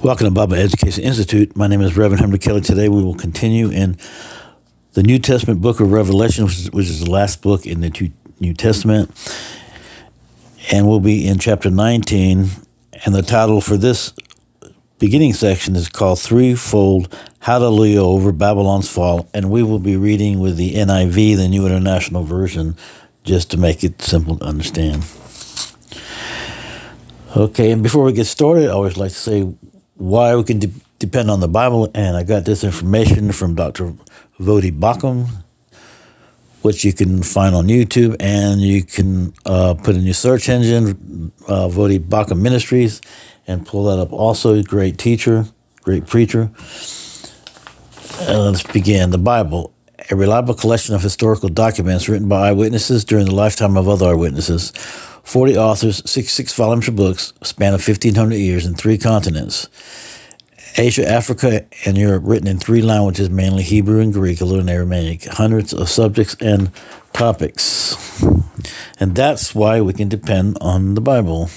Welcome to Bible Education Institute. My name is Reverend Henry Kelly. Today we will continue in the New Testament book of Revelation, which is, which is the last book in the New Testament. And we'll be in chapter 19. And the title for this beginning section is called Threefold Hallelujah over Babylon's Fall. And we will be reading with the NIV, the New International Version, just to make it simple to understand. Okay, and before we get started, I always like to say why we can de- depend on the Bible. And I got this information from Dr. Voddie Baucham, which you can find on YouTube, and you can uh, put in your search engine, uh, Voddie Baucham Ministries, and pull that up. Also, great teacher, great preacher. And let's begin. The Bible, a reliable collection of historical documents written by eyewitnesses during the lifetime of other eyewitnesses. 40 authors, 66 volumes of books, span of 1,500 years in three continents Asia, Africa, and Europe, written in three languages, mainly Hebrew and Greek, a little Aramaic, hundreds of subjects and topics. And that's why we can depend on the Bible.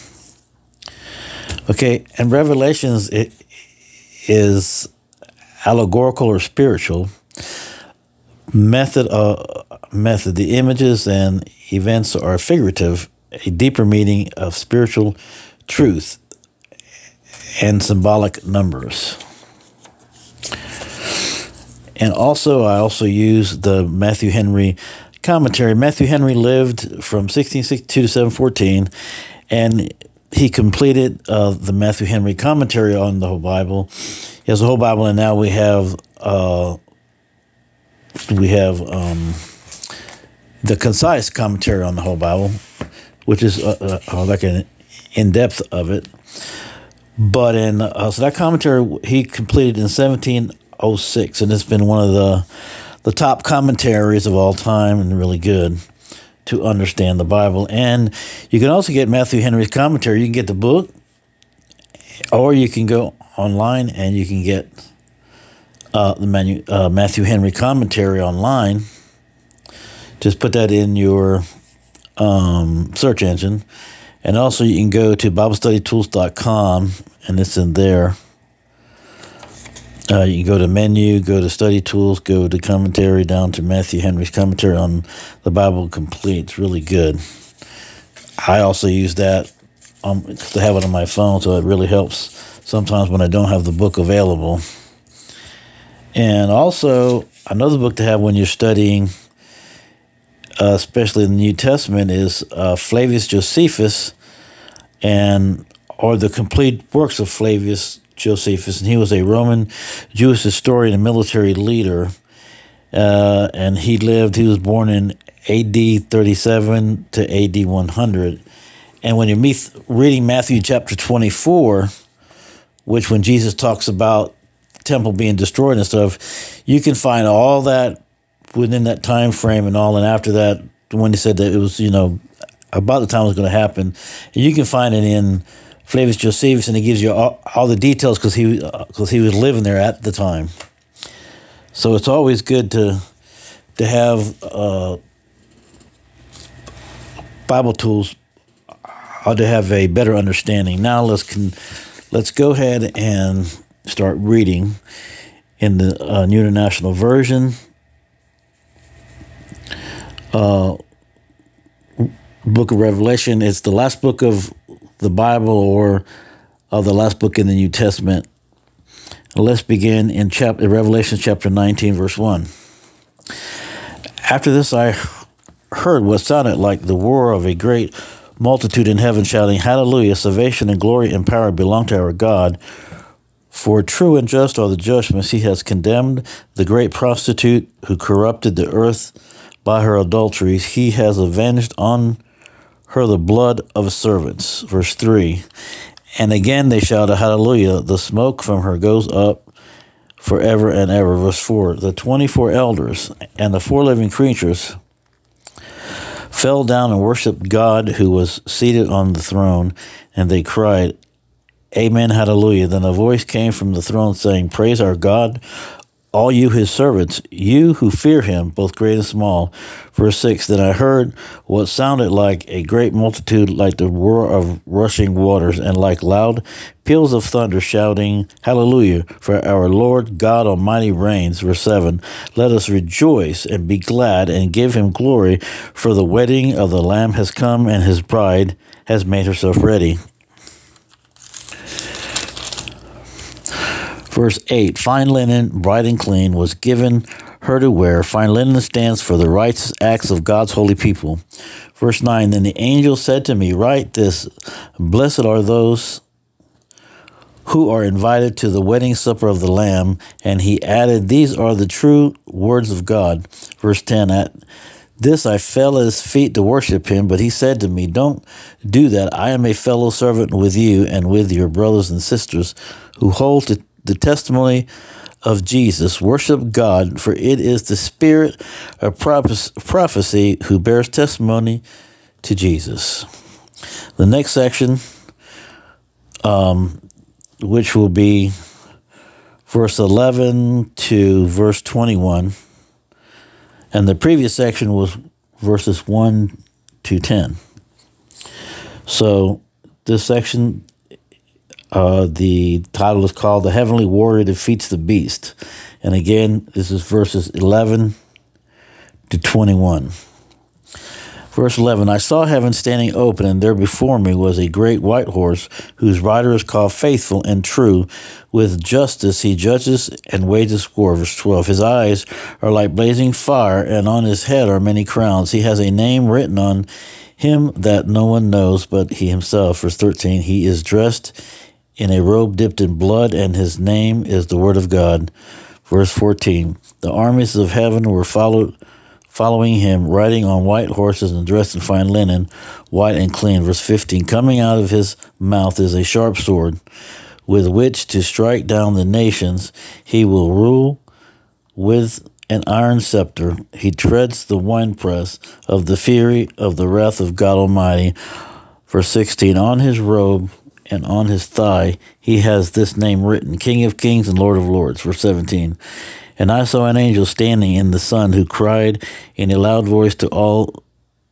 Okay, and Revelations it is allegorical or spiritual method. Uh, method. The images and events are figurative a deeper meaning of spiritual truth and symbolic numbers. And also, I also use the Matthew Henry commentary. Matthew Henry lived from 1662 to 714, and he completed uh, the Matthew Henry commentary on the whole Bible. He has the whole Bible, and now we have uh, we have um, the concise commentary on the whole Bible which is uh, uh, like an in depth of it. But in uh, so that commentary he completed in 1706, and it's been one of the the top commentaries of all time, and really good to understand the Bible. And you can also get Matthew Henry's commentary. You can get the book, or you can go online and you can get uh, the manu- uh, Matthew Henry commentary online. Just put that in your um, search engine. And also, you can go to BibleStudyTools.com, and it's in there. Uh, you can go to menu, go to study tools, go to commentary, down to Matthew Henry's commentary on the Bible Complete. It's really good. I also use that um, to have it on my phone, so it really helps sometimes when I don't have the book available. And also, another book to have when you're studying uh, especially in the New Testament, is uh, Flavius Josephus, and or the complete works of Flavius Josephus, and he was a Roman Jewish historian and military leader. Uh, and he lived. He was born in A.D. 37 to A.D. 100. And when you're reading Matthew chapter 24, which when Jesus talks about temple being destroyed and stuff, you can find all that within that time frame and all. And after that, when he said that it was, you know, about the time it was going to happen, you can find it in Flavius Josephus, and it gives you all, all the details because he because uh, he was living there at the time. So it's always good to to have uh, Bible tools or to have a better understanding. Now let's can let's go ahead and start reading in the uh, New International Version uh, book of Revelation. It's the last book of the Bible or of the last book in the New Testament. Let's begin in chapter Revelation chapter 19 verse 1. After this I heard what sounded like the roar of a great multitude in heaven shouting hallelujah salvation and glory and power belong to our God for true and just are the judgments he has condemned the great prostitute who corrupted the earth by her adulteries, he has avenged on her the blood of servants. Verse 3 And again they shouted, Hallelujah! The smoke from her goes up forever and ever. Verse 4 The 24 elders and the four living creatures fell down and worshiped God who was seated on the throne, and they cried, Amen, hallelujah. Then a voice came from the throne saying, Praise our God, all you his servants, you who fear him, both great and small. Verse 6 Then I heard what sounded like a great multitude, like the roar of rushing waters, and like loud peals of thunder, shouting, Hallelujah, for our Lord God Almighty reigns. Verse 7 Let us rejoice and be glad and give him glory, for the wedding of the Lamb has come, and his bride has made herself ready. Verse 8 Fine linen, bright and clean, was given her to wear. Fine linen stands for the righteous acts of God's holy people. Verse 9 Then the angel said to me, Write this Blessed are those who are invited to the wedding supper of the Lamb. And he added, These are the true words of God. Verse 10 At this I fell at his feet to worship him, but he said to me, Don't do that. I am a fellow servant with you and with your brothers and sisters who hold to the testimony of Jesus. Worship God, for it is the spirit of prophecy who bears testimony to Jesus. The next section, um, which will be verse 11 to verse 21, and the previous section was verses 1 to 10. So, this section uh, the title is called The Heavenly Warrior Defeats the Beast. And again, this is verses 11 to 21. Verse 11 I saw heaven standing open, and there before me was a great white horse, whose rider is called Faithful and True. With justice he judges and wages war. Verse 12 His eyes are like blazing fire, and on his head are many crowns. He has a name written on him that no one knows but he himself. Verse 13 He is dressed in a robe dipped in blood, and his name is the Word of God. Verse 14 The armies of heaven were followed, following him, riding on white horses and dressed in fine linen, white and clean. Verse 15 Coming out of his mouth is a sharp sword, with which to strike down the nations. He will rule with an iron scepter. He treads the winepress of the fury of the wrath of God Almighty. Verse 16 On his robe, and on his thigh he has this name written King of Kings and Lord of Lords. Verse 17. And I saw an angel standing in the sun who cried in a loud voice to all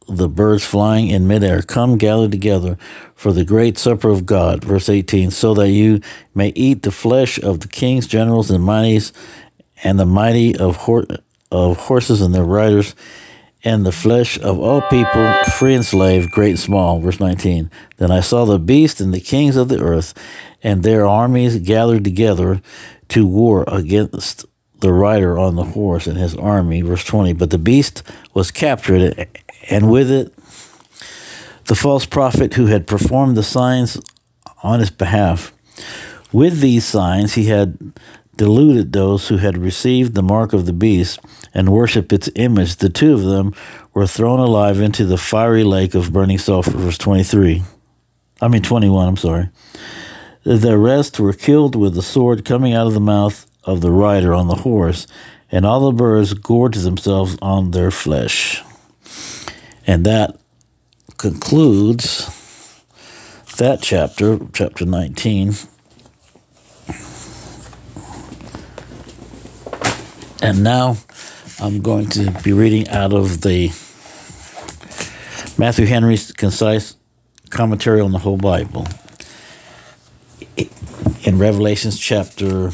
the birds flying in midair, Come gather together for the great supper of God. Verse 18. So that you may eat the flesh of the kings, generals, and mighties, and the mighty of, hor- of horses and their riders and the flesh of all people, free and slave, great and small. Verse 19. Then I saw the beast and the kings of the earth, and their armies gathered together to war against the rider on the horse and his army. Verse 20. But the beast was captured, and with it the false prophet who had performed the signs on his behalf. With these signs, he had deluded those who had received the mark of the beast and worshiped its image. The two of them were thrown alive into the fiery lake of burning sulfur. Verse 23. I mean, 21, I'm sorry. The rest were killed with the sword coming out of the mouth of the rider on the horse, and all the birds gorged themselves on their flesh. And that concludes that chapter, chapter 19. And now I'm going to be reading out of the Matthew Henry's concise commentary on the whole Bible in Revelations chapter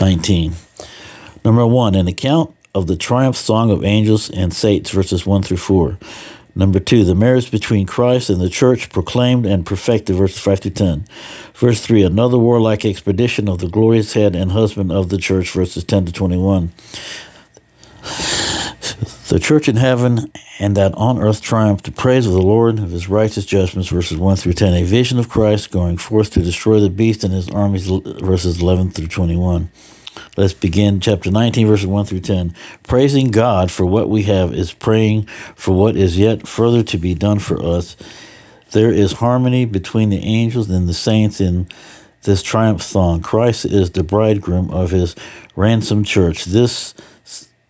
19. Number one, an account of the triumph song of angels and saints, verses 1 through 4. Number two, the marriage between Christ and the church proclaimed and perfected, verses 5 to 10. Verse 3, another warlike expedition of the glorious head and husband of the church, verses 10 to 21. The church in heaven and that on earth triumph to praise of the Lord of his righteous judgments, verses 1 through 10. A vision of Christ going forth to destroy the beast and his armies, verses 11 through 21. Let's begin chapter 19, verses 1 through 10. Praising God for what we have is praying for what is yet further to be done for us. There is harmony between the angels and the saints in this triumph song. Christ is the bridegroom of his ransomed church. This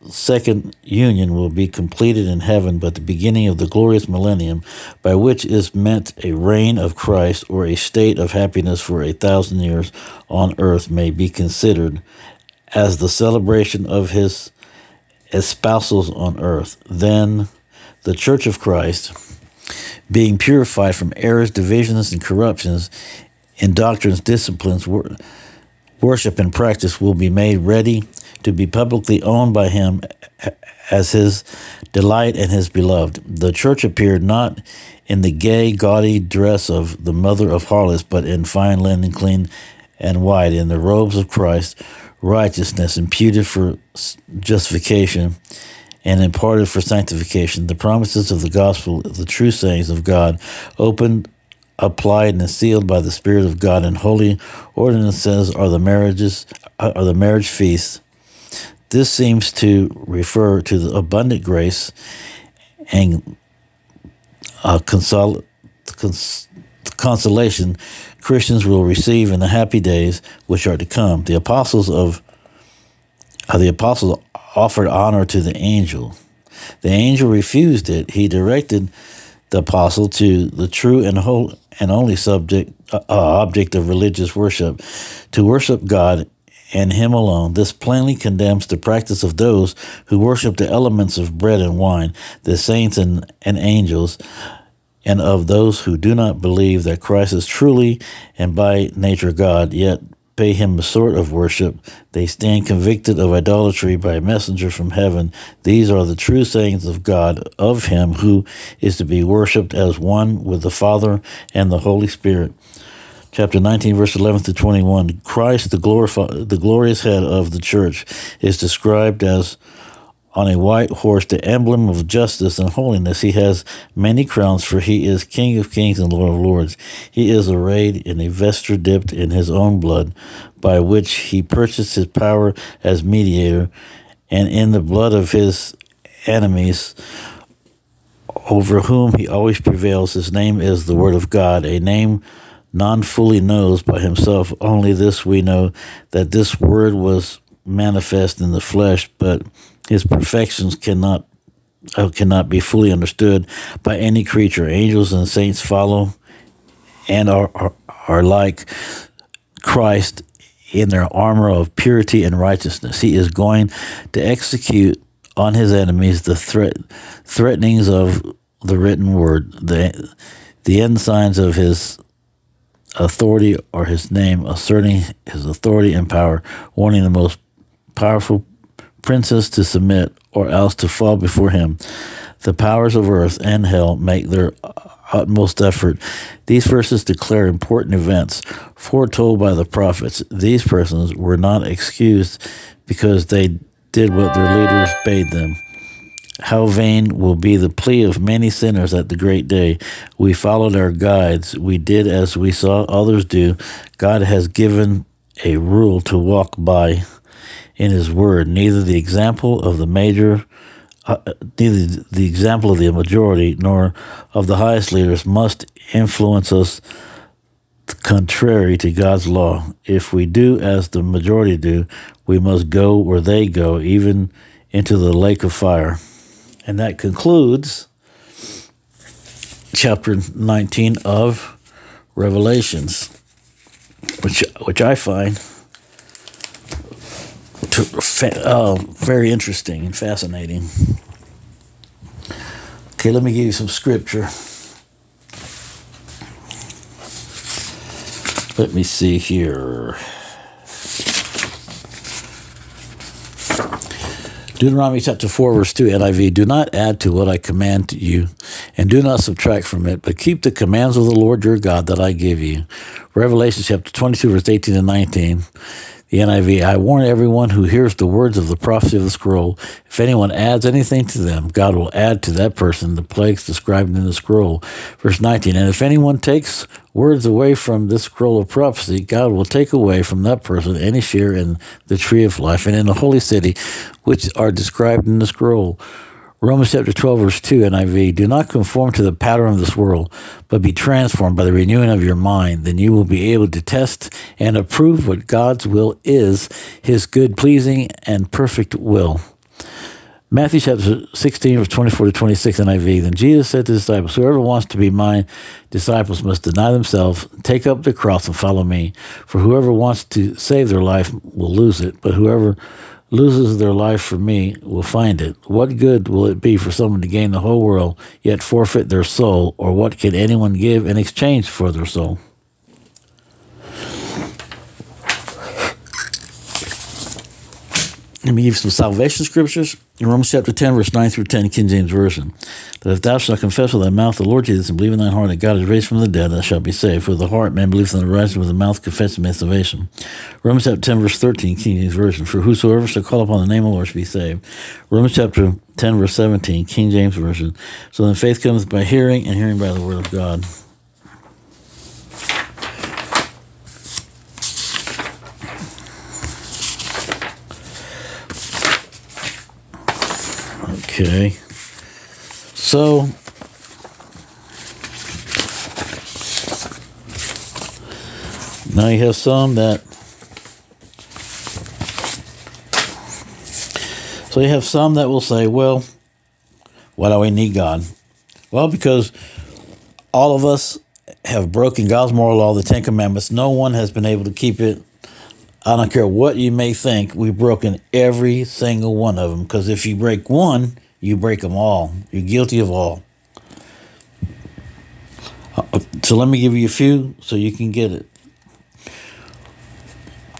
second union will be completed in heaven, but the beginning of the glorious millennium, by which is meant a reign of Christ or a state of happiness for a thousand years on earth, may be considered as the celebration of his espousals on earth. Then the church of Christ, being purified from errors, divisions, and corruptions in doctrines, disciplines, worship, and practice, will be made ready to be publicly owned by him as his delight and his beloved. The church appeared not in the gay, gaudy dress of the mother of harlots, but in fine linen, clean and white, in the robes of Christ, righteousness imputed for justification and imparted for sanctification. The promises of the gospel, the true sayings of God, opened, applied, and sealed by the Spirit of God, and holy ordinances are the marriages, are the marriage feasts this seems to refer to the abundant grace and uh, consol- cons- consolation Christians will receive in the happy days which are to come. The apostles of uh, the apostles offered honor to the angel. The angel refused it. He directed the apostle to the true and whole and only subject uh, object of religious worship, to worship God and him alone. This plainly condemns the practice of those who worship the elements of bread and wine, the saints and, and angels, and of those who do not believe that Christ is truly and by nature God, yet pay him a sort of worship. They stand convicted of idolatry by a messenger from heaven. These are the true sayings of God, of him who is to be worshipped as one with the Father and the Holy Spirit chapter 19, verse 11 to 21. Christ, the, glorifi- the glorious head of the church, is described as on a white horse, the emblem of justice and holiness. He has many crowns, for he is King of kings and Lord of lords. He is arrayed in a vesture dipped in his own blood, by which he purchased his power as mediator, and in the blood of his enemies, over whom he always prevails. His name is the Word of God, a name none fully knows by himself. Only this we know that this word was manifest in the flesh, but his perfections cannot uh, cannot be fully understood by any creature. Angels and saints follow and are, are, are like Christ in their armor of purity and righteousness. He is going to execute on his enemies the threat threatenings of the written word, the the ensigns of his authority or his name, asserting his authority and power, warning the most powerful princes to submit or else to fall before him. The powers of earth and hell make their utmost effort. These verses declare important events foretold by the prophets. These persons were not excused because they did what their leaders bade them. How vain will be the plea of many sinners at the great day. We followed our guides. We did as we saw others do. God has given a rule to walk by in His Word. Neither the example of the major, uh, neither the example of the majority nor of the highest leaders must influence us contrary to God's law. If we do as the majority do, we must go where they go, even into the lake of fire. And that concludes chapter 19 of Revelations, which, which I find uh, very interesting and fascinating. Okay, let me give you some scripture. Let me see here. Deuteronomy chapter 4, verse 2, NIV Do not add to what I command you, and do not subtract from it, but keep the commands of the Lord your God that I give you. Revelation chapter 22, verse 18 and 19. The NIV, I warn everyone who hears the words of the prophecy of the scroll. If anyone adds anything to them, God will add to that person the plagues described in the scroll. Verse 19, and if anyone takes words away from this scroll of prophecy, God will take away from that person any share in the tree of life and in the holy city, which are described in the scroll. Romans chapter 12, verse 2 NIV, do not conform to the pattern of this world, but be transformed by the renewing of your mind. Then you will be able to test and approve what God's will is, his good, pleasing, and perfect will. Matthew chapter 16, verse 24 to 26 NIV. Then Jesus said to the disciples, Whoever wants to be my disciples must deny themselves, take up the cross, and follow me. For whoever wants to save their life will lose it, but whoever loses their life for me will find it. What good will it be for someone to gain the whole world, yet forfeit their soul? Or what can anyone give in exchange for their soul? Let me give some salvation scriptures. In Romans chapter 10, verse 9 through 10, King James Version. That if thou shalt confess with thy mouth the Lord Jesus and believe in thine heart that God is raised from the dead, thou shalt be saved. For the heart man believes in the rising, with the mouth confesses man's salvation. Romans chapter 10, verse 13, King James Version. For whosoever shall call upon the name of the Lord shall be saved. Romans chapter 10, verse 17, King James Version. So then faith comes by hearing, and hearing by the word of God. Okay. So now you have some that so you have some that will say, well, why do we need God? Well, because all of us have broken God's moral law, the Ten Commandments. No one has been able to keep it I don't care what you may think, we've broken every single one of them. Because if you break one, you break them all. You're guilty of all. Uh, so let me give you a few so you can get it.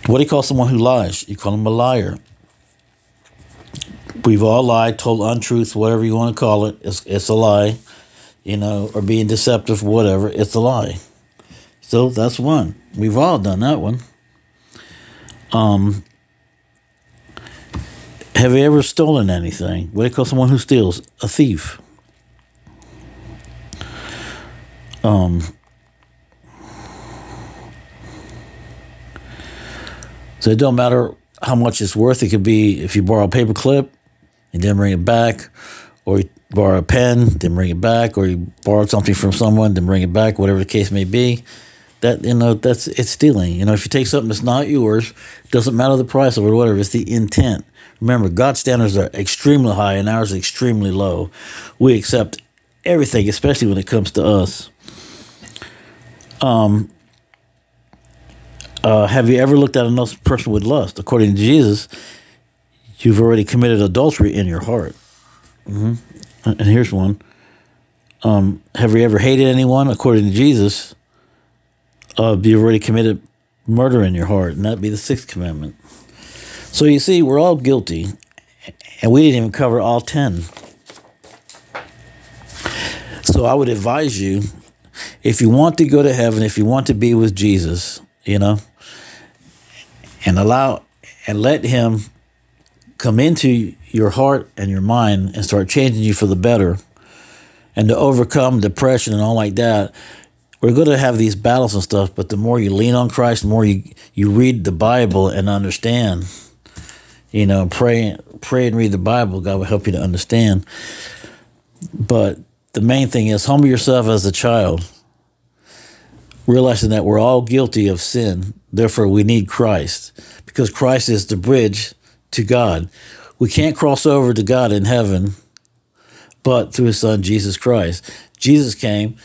What do you call someone who lies? You call them a liar. We've all lied, told untruths, whatever you want to call it. It's, it's a lie, you know, or being deceptive, whatever. It's a lie. So that's one. We've all done that one. Um, have you ever stolen anything? What do you call someone who steals? A thief. Um, so it don't matter how much it's worth. It could be if you borrow a paper clip and then bring it back, or you borrow a pen, then bring it back, or you borrow something from someone, then bring it back, whatever the case may be that you know that's it's stealing. You know, if you take something that's not yours, doesn't matter the price of it or whatever. It's the intent. Remember, God's standards are extremely high and ours are extremely low. We accept everything, especially when it comes to us. Um, uh, have you ever looked at another person with lust? According to Jesus, you've already committed adultery in your heart. Mm-hmm. And here's one. Um, have you ever hated anyone? According to Jesus, uh, you've already committed murder in your heart, and that'd be the sixth commandment. So you see, we're all guilty, and we didn't even cover all ten. So I would advise you, if you want to go to heaven, if you want to be with Jesus, you know, and allow and let Him come into your heart and your mind and start changing you for the better, and to overcome depression and all like that we're going to have these battles and stuff, but the more you lean on Christ, the more you, you read the Bible and understand, you know, pray, pray and read the Bible, God will help you to understand. But the main thing is humble yourself as a child, realizing that we're all guilty of sin. Therefore, we need Christ because Christ is the bridge to God. We can't cross over to God in heaven, but through his son, Jesus Christ. Jesus came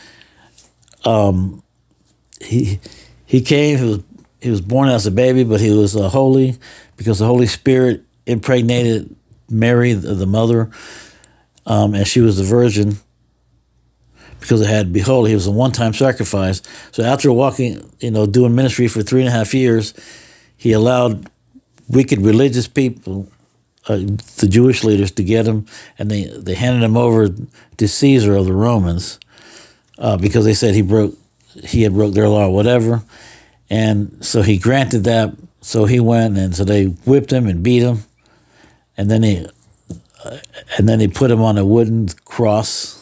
um, he he came. He was he was born as a baby, but he was uh, holy because the Holy Spirit impregnated Mary, the, the mother, um, and she was the virgin because it had behold he was a one-time sacrifice. So after walking, you know, doing ministry for three and a half years, he allowed wicked religious people. Uh, the Jewish leaders to get him, and they, they handed him over to Caesar of the Romans uh, because they said he broke he had broke their law or whatever, and so he granted that. So he went and so they whipped him and beat him, and then he uh, and then they put him on a wooden cross.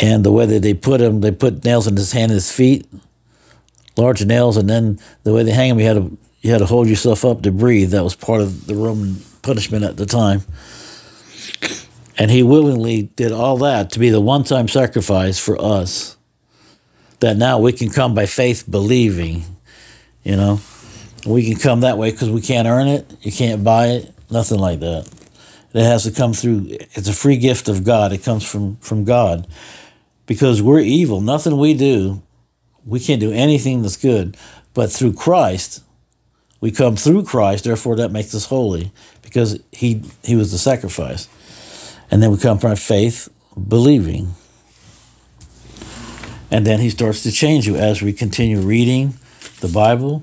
And the way that they put him, they put nails in his hand and his feet, large nails, and then the way they hang him, you had to you had to hold yourself up to breathe. That was part of the Roman punishment at the time. And he willingly did all that to be the one time sacrifice for us. That now we can come by faith believing, you know. We can come that way because we can't earn it. You can't buy it. Nothing like that. It has to come through. It's a free gift of God. It comes from from God, because we're evil. Nothing we do, we can't do anything that's good. But through Christ, we come through Christ. Therefore, that makes us holy, because he he was the sacrifice, and then we come from faith, believing, and then he starts to change you as we continue reading the Bible.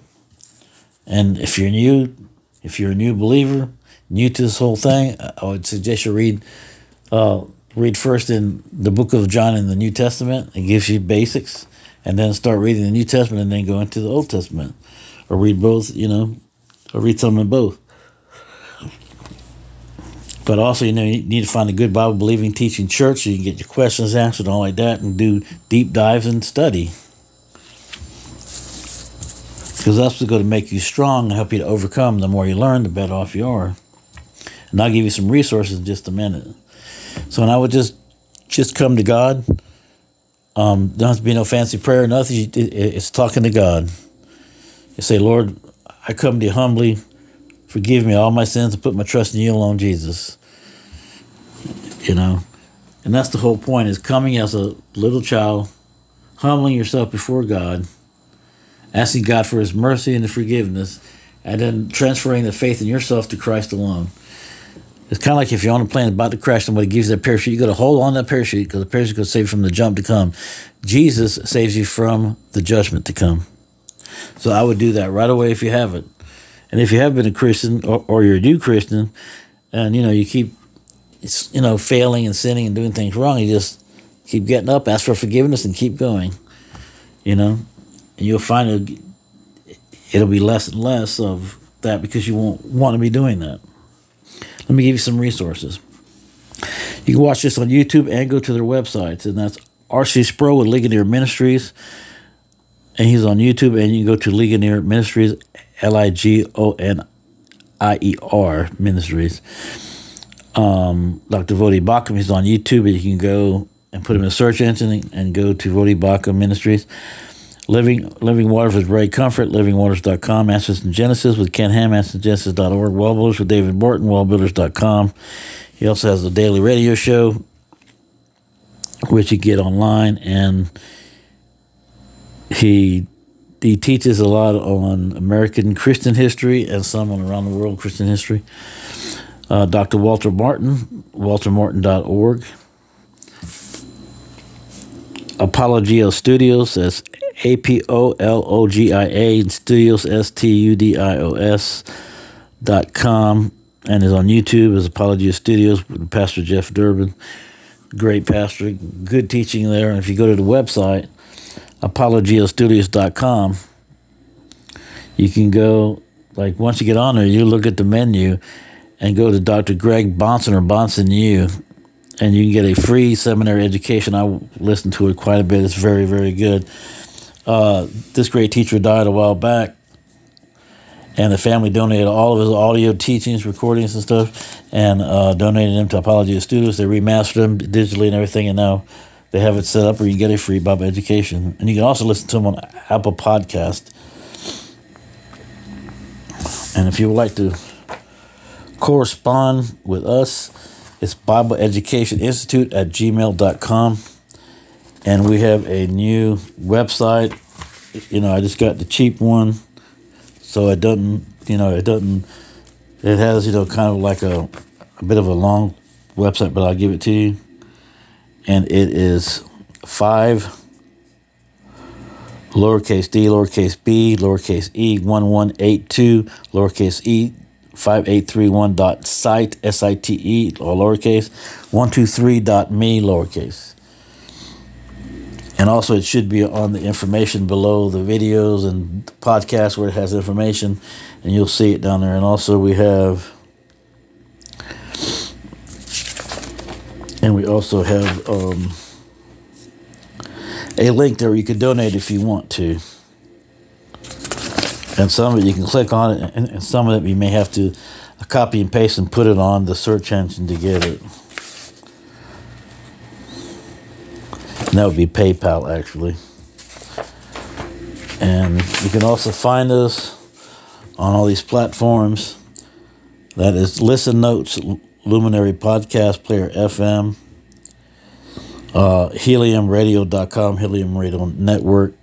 And if you're new, if you're a new believer, new to this whole thing, I would suggest you read uh, read first in the book of John in the New Testament. It gives you basics, and then start reading the New Testament, and then go into the Old Testament, or read both. You know, or read some of both. But also, you know, you need to find a good Bible believing teaching church so you can get your questions answered, and all like that, and do deep dives and study. Because that's what's going to make you strong and help you to overcome. The more you learn, the better off you are. And I'll give you some resources in just a minute. So, when I would just just come to God, um, don't have to be no fancy prayer, nothing. It's talking to God. You say, Lord, I come to you humbly. Forgive me all my sins and put my trust in you alone, Jesus. You know, and that's the whole point: is coming as a little child, humbling yourself before God, asking God for His mercy and the forgiveness, and then transferring the faith in yourself to Christ alone. It's kind of like if you're on a plane about to crash, somebody gives you that parachute, you got to hold on that parachute because the parachute to save you from the jump to come. Jesus saves you from the judgment to come. So I would do that right away if you haven't. And if you have been a Christian or, or you're a new Christian, and you know you keep, you know, failing and sinning and doing things wrong, you just keep getting up, ask for forgiveness, and keep going. You know, and you'll find it, it'll be less and less of that because you won't want to be doing that. Let me give you some resources. You can watch this on YouTube and go to their websites, and that's R.C. Sproul with Ligonier Ministries, and he's on YouTube, and you can go to Ligonier Ministries, L I G O N I E R Ministries. Um, Dr. Voddie Baucham, he's on YouTube, you can go and put him in a search engine and go to Voddie Baucham Ministries. Living Living Waters with Ray Comfort, livingwaters.com, Answers in Genesis with Ken Ham, answersgenesis.org, Wall Builders with David Barton, wallbuilders.com. He also has a daily radio show, which you get online, and he he teaches a lot on American Christian history and some on around the world Christian history. Uh, Dr. Walter Martin, waltermartin.org. Apologia Studios, that's A P O L O G I A, Studios, S T U D I O S dot com, and is on YouTube as Apologia Studios with Pastor Jeff Durbin. Great pastor, good teaching there. And if you go to the website, apologiastudios.com, you can go, like, once you get on there, you look at the menu and go to Dr. Greg Bahnsen or Bahnsen U and you can get a free seminary education. I listened to it quite a bit. It's very, very good. Uh, this great teacher died a while back, and the family donated all of his audio teachings, recordings, and stuff, and uh, donated them to Apologia Studios. They remastered them digitally and everything, and now they have it set up where you can get a free Bible education. And you can also listen to them on Apple Podcast. And if you would like to correspond with us, it's Bible Education Institute at gmail.com. And we have a new website. You know, I just got the cheap one. So it doesn't, you know, it doesn't, it has, you know, kind of like a, a bit of a long website, but I'll give it to you. And it is five lowercase d, lowercase b, lowercase e, 1182, lowercase e, 5831.site, S-I-T-E, or lowercase, 123.me, lowercase. And also it should be on the information below the videos and podcasts where it has information, and you'll see it down there. And also we have, and we also have um, a link there where you can donate if you want to and some of it you can click on it, and, and some of it you may have to copy and paste and put it on the search engine to get it. And that would be PayPal, actually. And you can also find us on all these platforms That is Listen Notes, Luminary Podcast Player FM, uh, heliumradio.com, Helium Radio Network.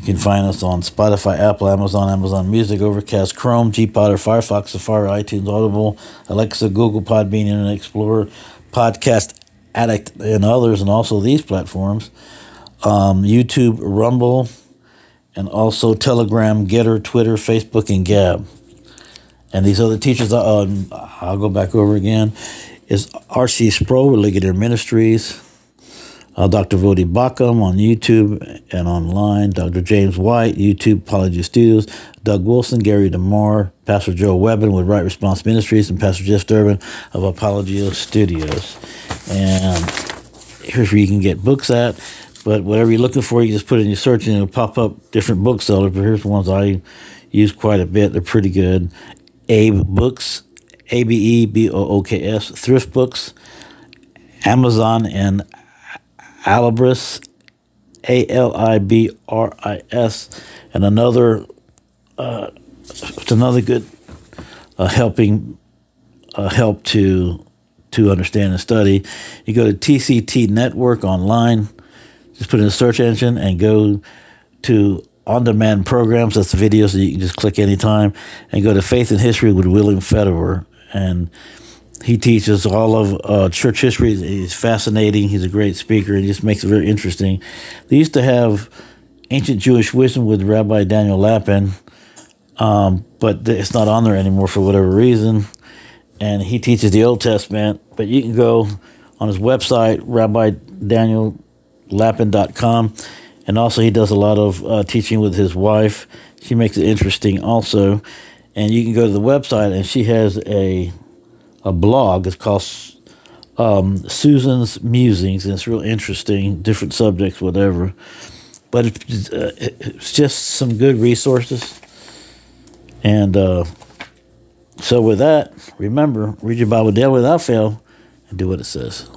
You can find us on Spotify, Apple, Amazon, Amazon Music, Overcast, Chrome, Gpod, or Firefox, Safari, iTunes, Audible, Alexa, Google, Podbean, Internet Explorer, Podcast Addict, and others, and also these platforms. Um, YouTube, Rumble, and also Telegram, Gettr, Twitter, Facebook, and Gab. And these other teachers, uh, I'll go back over again, is R.C. Sproul, Ligonier Ministries, uh, Dr. Voddie Baucham on YouTube and online, Dr. James White, YouTube Apologia Studios, Doug Wilson, Gary DeMar, Pastor Joel Webbon with Right Response Ministries, and Pastor Jeff Durbin of Apologia Studios. And here's where you can get books at. But whatever you're looking for, you just put in your search and it'll pop up different booksellers. But here's the ones I use quite a bit. They're pretty good. Abe Books, A B E B O O K S, Thrift Books, Amazon, and Alibris, A L I B R I S, and another. Uh, it's another good uh, helping uh, help to to understand and study. You go to TCT Network online. Just put in a search engine and go to on demand programs. That's videos that you can just click anytime and go to Faith and History with William Federer. And he teaches all of uh, church history. He's fascinating. He's a great speaker and just makes it very interesting. They used to have ancient Jewish wisdom with Rabbi Daniel Lapin, um, but it's not on there anymore for whatever reason. And he teaches the Old Testament, but you can go on his website, rabbidaniellapin.com. And also, he does a lot of uh, teaching with his wife. She makes it interesting also. And you can go to the website, and she has a a blog. It's called um, Susan's Musings, and it's real interesting, different subjects, whatever. But it's, uh, it's just some good resources. And uh, so, with that, remember read your Bible daily without fail and do what it says.